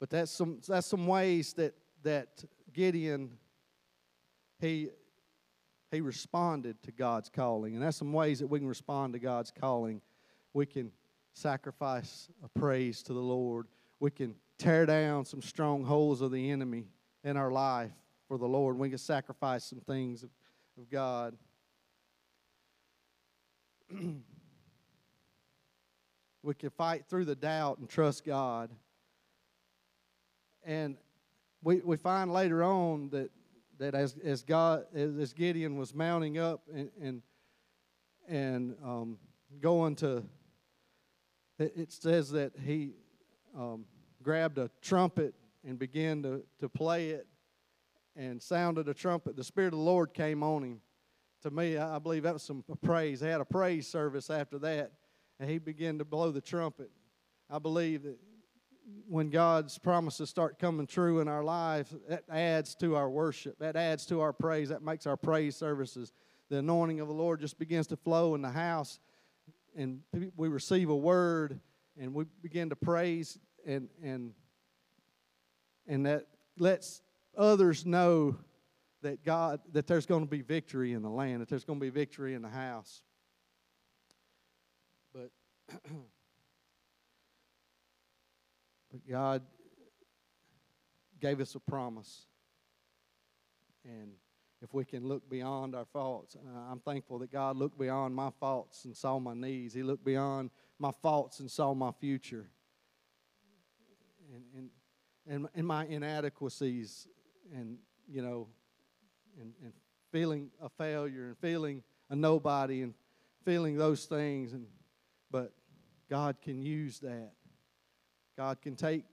but that's some that's some ways that that Gideon he he responded to God's calling. And that's some ways that we can respond to God's calling. We can sacrifice a praise to the Lord. We can tear down some strongholds of the enemy in our life for the Lord. We can sacrifice some things of, of God. we can fight through the doubt and trust God. And we, we find later on that, that as, as God as, as Gideon was mounting up and and, and um, going to it, says that he um, grabbed a trumpet and began to, to play it and sounded a trumpet. The Spirit of the Lord came on him. To me, I believe that was some praise. They had a praise service after that, and he began to blow the trumpet. I believe that when God's promises start coming true in our lives, that adds to our worship. That adds to our praise. That makes our praise services. The anointing of the Lord just begins to flow in the house, and we receive a word, and we begin to praise, and and and that lets others know that God that there's going to be victory in the land, that there's going to be victory in the house. But But God gave us a promise. And if we can look beyond our faults, uh, I'm thankful that God looked beyond my faults and saw my needs. He looked beyond my faults and saw my future. And, and, and, and my inadequacies and, you know, and, and feeling a failure and feeling a nobody and feeling those things. And, but God can use that God can take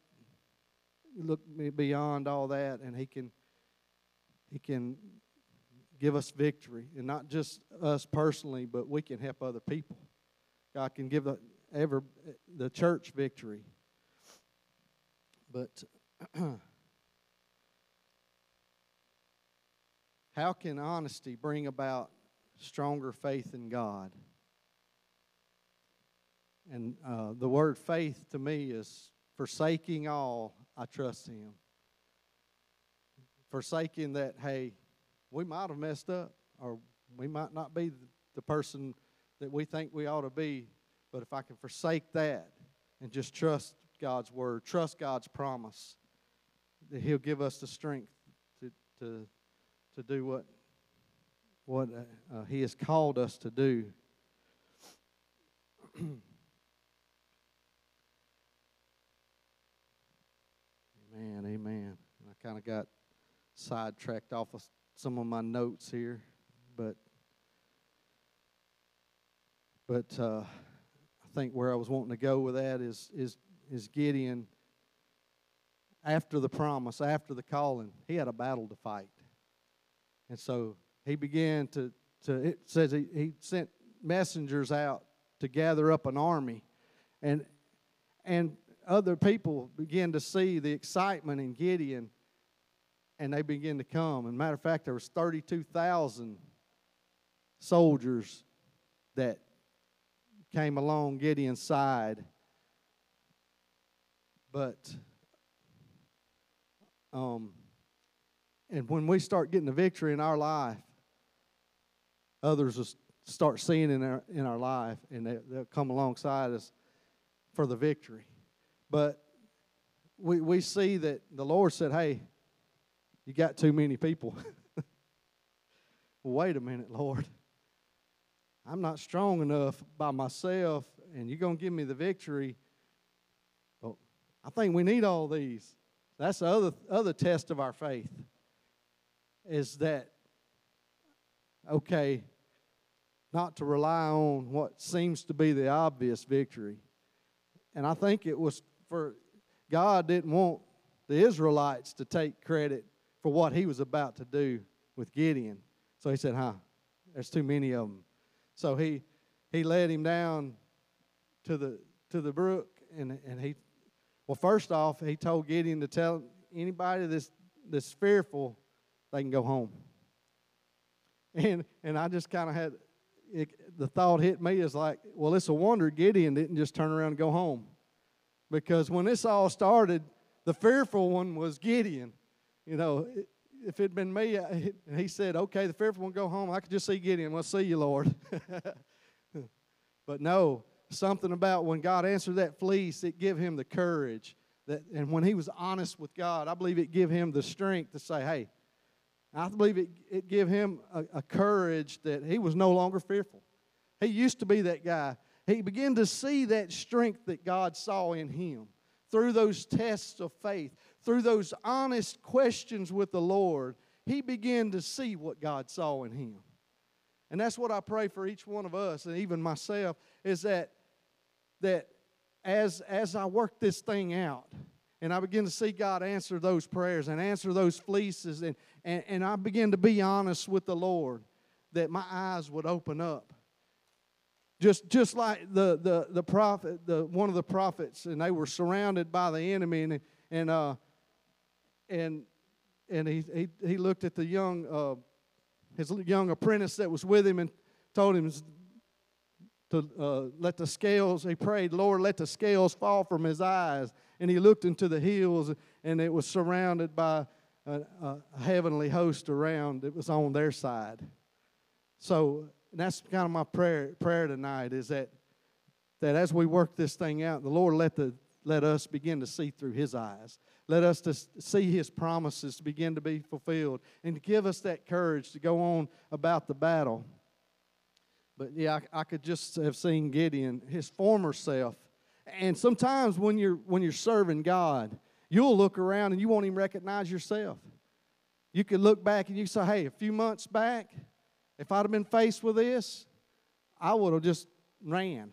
look beyond all that and he can he can give us victory and not just us personally but we can help other people. God can give the ever the church victory. But how can honesty bring about stronger faith in god? And uh, the word faith to me is forsaking all, I trust Him. Forsaking that, hey, we might have messed up, or we might not be the person that we think we ought to be. But if I can forsake that and just trust God's word, trust God's promise, that He'll give us the strength to, to, to do what, what uh, uh He has called us to do. amen, amen. I kind of got sidetracked off of some of my notes here, but but uh, I think where I was wanting to go with that is is is Gideon after the promise, after the calling, he had a battle to fight, and so he began to to. It says he, he sent messengers out to gather up an army, and and other people began to see the excitement in Gideon and they began to come. And matter of fact, there was 32,000 soldiers that came along Gideon's side. But um, and when we start getting the victory in our life, others will start seeing in our in our life, and they, they'll come alongside us for the victory. But we we see that the Lord said, "Hey, you got too many people. Wait a minute, Lord. I'm not strong enough by myself, and you're going to give me the victory. But I think we need all these. That's the other, other test of our faith is that, okay, not to rely on what seems to be the obvious victory. And I think it was for God didn't want the Israelites to take credit for what he was about to do with Gideon. So he said, Huh, there's too many of them. So he he led him down to the to the brook and and he well first off he told Gideon to tell anybody that's that's fearful they can go home. And and I just kind of had it, the thought hit me is like, well, it's a wonder Gideon didn't just turn around and go home. Because when this all started, the fearful one was Gideon you know, if it had been me, uh, and he said, okay, the fearful one go home, I could just see Gideon. We'll see you, Lord. but no, something about when God answered that fleece, it gave him the courage. That, and when he was honest with God, I believe it gave him the strength to say, hey, I believe it, it gave him a, a courage that he was no longer fearful. He used to be that guy. He began to see that strength that God saw in him through those tests of faith, through those honest questions with the Lord, he began to see what God saw in him. And that's what I pray for each one of us, and even myself, is that that as as I work this thing out, and I begin to see God answer those prayers and answer those fleeces, and, and, and I begin to be honest with the Lord, that my eyes would open up just, just like the, the, the prophet, the, one of the prophets, and they were surrounded by the enemy, and, and, uh, and, and he, he, he looked at the young, uh, his young apprentice that was with him and told him to uh, let the scales, he prayed, Lord, let the scales fall from his eyes. And he looked into the hills, and it was surrounded by a, a heavenly host around. It was on their side. So that's kind of my prayer prayer tonight is that that as we work this thing out, the Lord let the let us begin to see through His eyes. Let us to see His promises begin to be fulfilled, and to give us that courage to go on about the battle. But yeah, I, I could just have seen Gideon, his former self, and sometimes when you're when you're serving God, you'll look around and you won't even recognize yourself. You could look back and you say, "Hey, a few months back." If I'd have been faced with this, I would have just ran.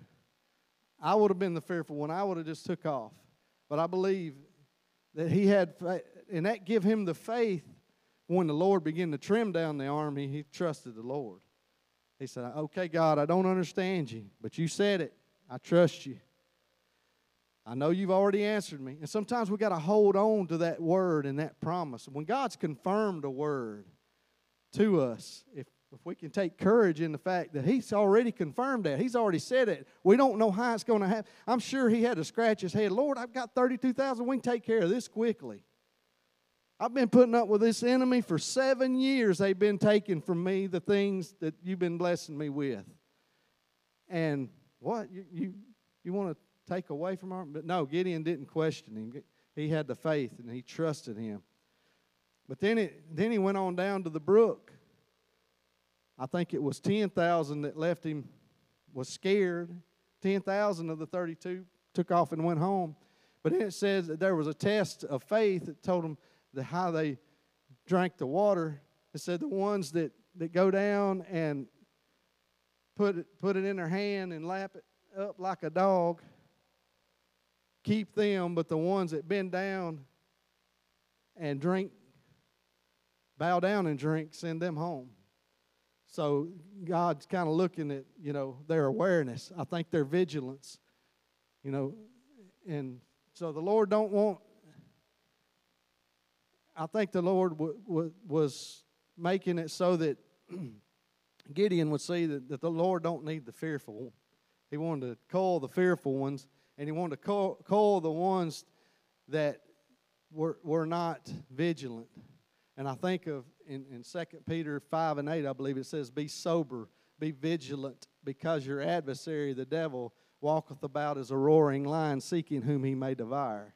I would have been the fearful one. I would have just took off. But I believe that he had, and that give him the faith when the Lord began to trim down the army, he trusted the Lord. He said, Okay, God, I don't understand you, but you said it. I trust you. I know you've already answered me. And sometimes we got to hold on to that word and that promise. When God's confirmed a word to us, if if we can take courage in the fact that he's already confirmed that, he's already said it. We don't know how it's going to happen. I'm sure he had to scratch his head. Lord, I've got 32,000. We can take care of this quickly. I've been putting up with this enemy for seven years. They've been taking from me the things that you've been blessing me with. And what? You, you, you want to take away from our. But no, Gideon didn't question him. He had the faith and he trusted him. But then, it, then he went on down to the brook. I think it was 10,000 that left him, was scared. 10,000 of the 32 took off and went home. But then it says that there was a test of faith that told them the, how they drank the water. It said the ones that, that go down and put it, put it in their hand and lap it up like a dog, keep them, but the ones that bend down and drink, bow down and drink, send them home. So God's kind of looking at, you know, their awareness. I think their vigilance, you know, and so the Lord don't want. I think the Lord w- w- was making it so that Gideon would see that, that the Lord don't need the fearful. He wanted to call the fearful ones, and he wanted to call, call the ones that were, were not vigilant. And I think of in, in 2 Peter 5 and 8, I believe it says, Be sober, be vigilant, because your adversary, the devil, walketh about as a roaring lion, seeking whom he may devour.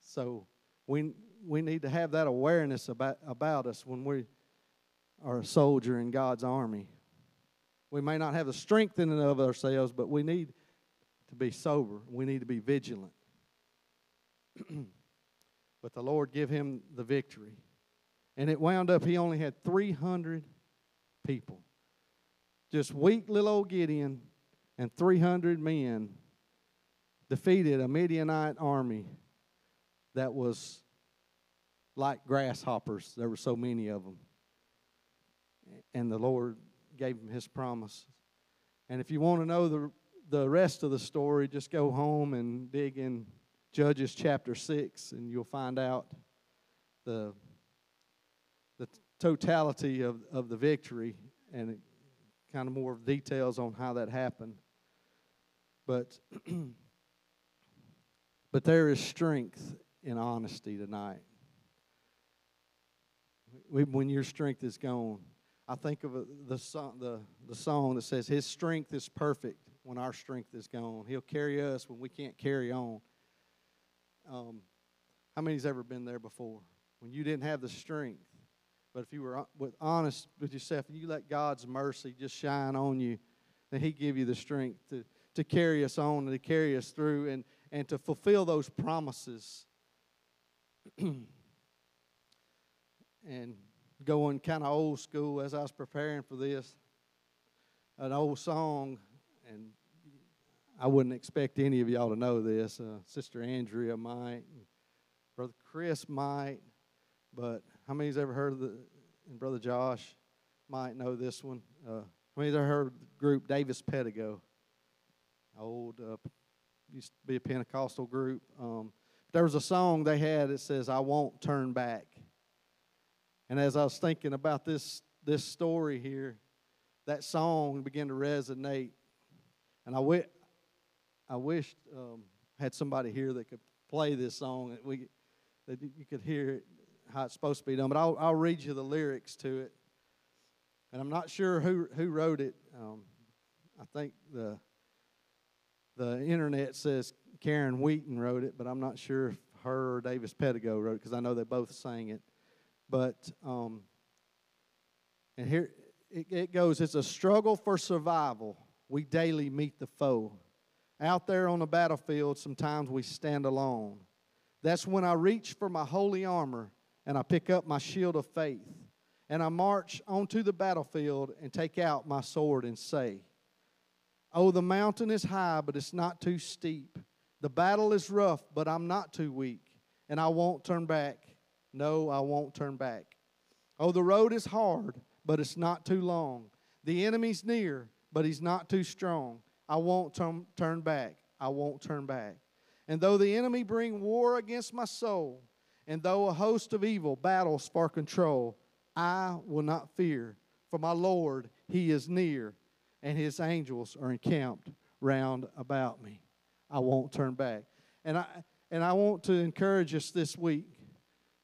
So we, we need to have that awareness about, about us when we are a soldier in God's army. We may not have the strength in and of ourselves, but we need to be sober. We need to be vigilant. but the Lord give him the victory. And it wound up he only had 300 people. Just weak little old Gideon and 300 men defeated a Midianite army that was like grasshoppers. There were so many of them. And the Lord gave him his promise. And if you want to know the, the rest of the story, just go home and dig in Judges chapter 6, and you'll find out the, the totality of, of the victory and kind of more details on how that happened. But, but there is strength in honesty tonight. When your strength is gone, I think of the song, the, the song that says, His strength is perfect when our strength is gone. He'll carry us when we can't carry on. Um, how many's ever been there before? When you didn't have the strength, but if you were with honest with yourself and you let God's mercy just shine on you, then He give you the strength to, to carry us on and to carry us through and, and to fulfill those promises. and going kind of old school as I was preparing for this. An old song, and I wouldn't expect any of y'all to know this. Uh, Sister Andrea might, Brother Chris might, but how many's ever heard of the, and Brother Josh might know this one. Uh, how many's ever heard of the group Davis Pedigo? Old, uh, used to be a Pentecostal group. Um, there was a song they had that says, I won't turn back. And as I was thinking about this, this story here, that song began to resonate. And I, w- I wished um, had somebody here that could play this song that we that you could hear it how it's supposed to be done. But I'll, I'll read you the lyrics to it. And I'm not sure who who wrote it. Um, I think the the internet says Karen Wheaton wrote it, but I'm not sure if her or Davis Pedigo wrote it because I know they both sang it. But, um, and here it, it goes it's a struggle for survival. We daily meet the foe. Out there on the battlefield, sometimes we stand alone. That's when I reach for my holy armor and I pick up my shield of faith. And I march onto the battlefield and take out my sword and say, Oh, the mountain is high, but it's not too steep. The battle is rough, but I'm not too weak, and I won't turn back. No, I won't turn back. Oh, the road is hard, but it's not too long. The enemy's near, but he's not too strong. I won't turn, turn back. I won't turn back. And though the enemy bring war against my soul, and though a host of evil battles for control, I will not fear. For my Lord, He is near, and His angels are encamped round about me. I won't turn back. And I and I want to encourage us this week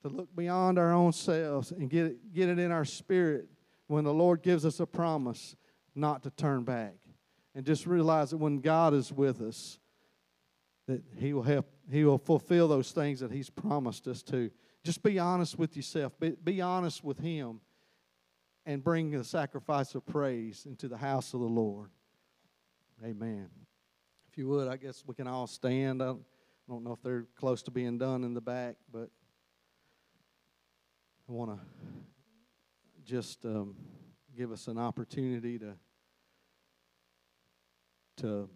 to look beyond our own selves and get it, get it in our spirit when the Lord gives us a promise not to turn back. and just realize that when God is with us, that He will help, He will fulfill those things that He's promised us to. Just be honest with yourself, be, be honest with Him, and bring the sacrifice of praise into the house of the Lord. Amen. If you would, I guess we can all stand. I don't, I don't know if they're close to being done in the back, but I want to just um, give us an opportunity to to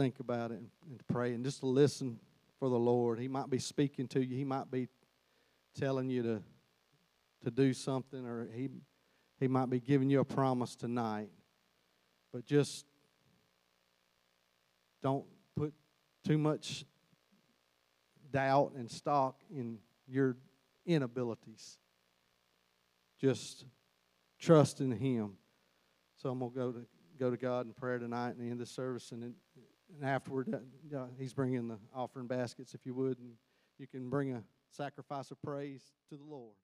think about it and, to pray and just to listen for the Lord. He might be speaking to you. He might be telling you to to do something, or he he might be giving you a promise tonight. But just don't put too much doubt and stock in your inabilities. Just trust in Him. So I'm gonna go to go to God in prayer tonight and end the service, and then, and afterward, uh, He's bringing the offering baskets, if you would, and you can bring a sacrifice of praise to the Lord.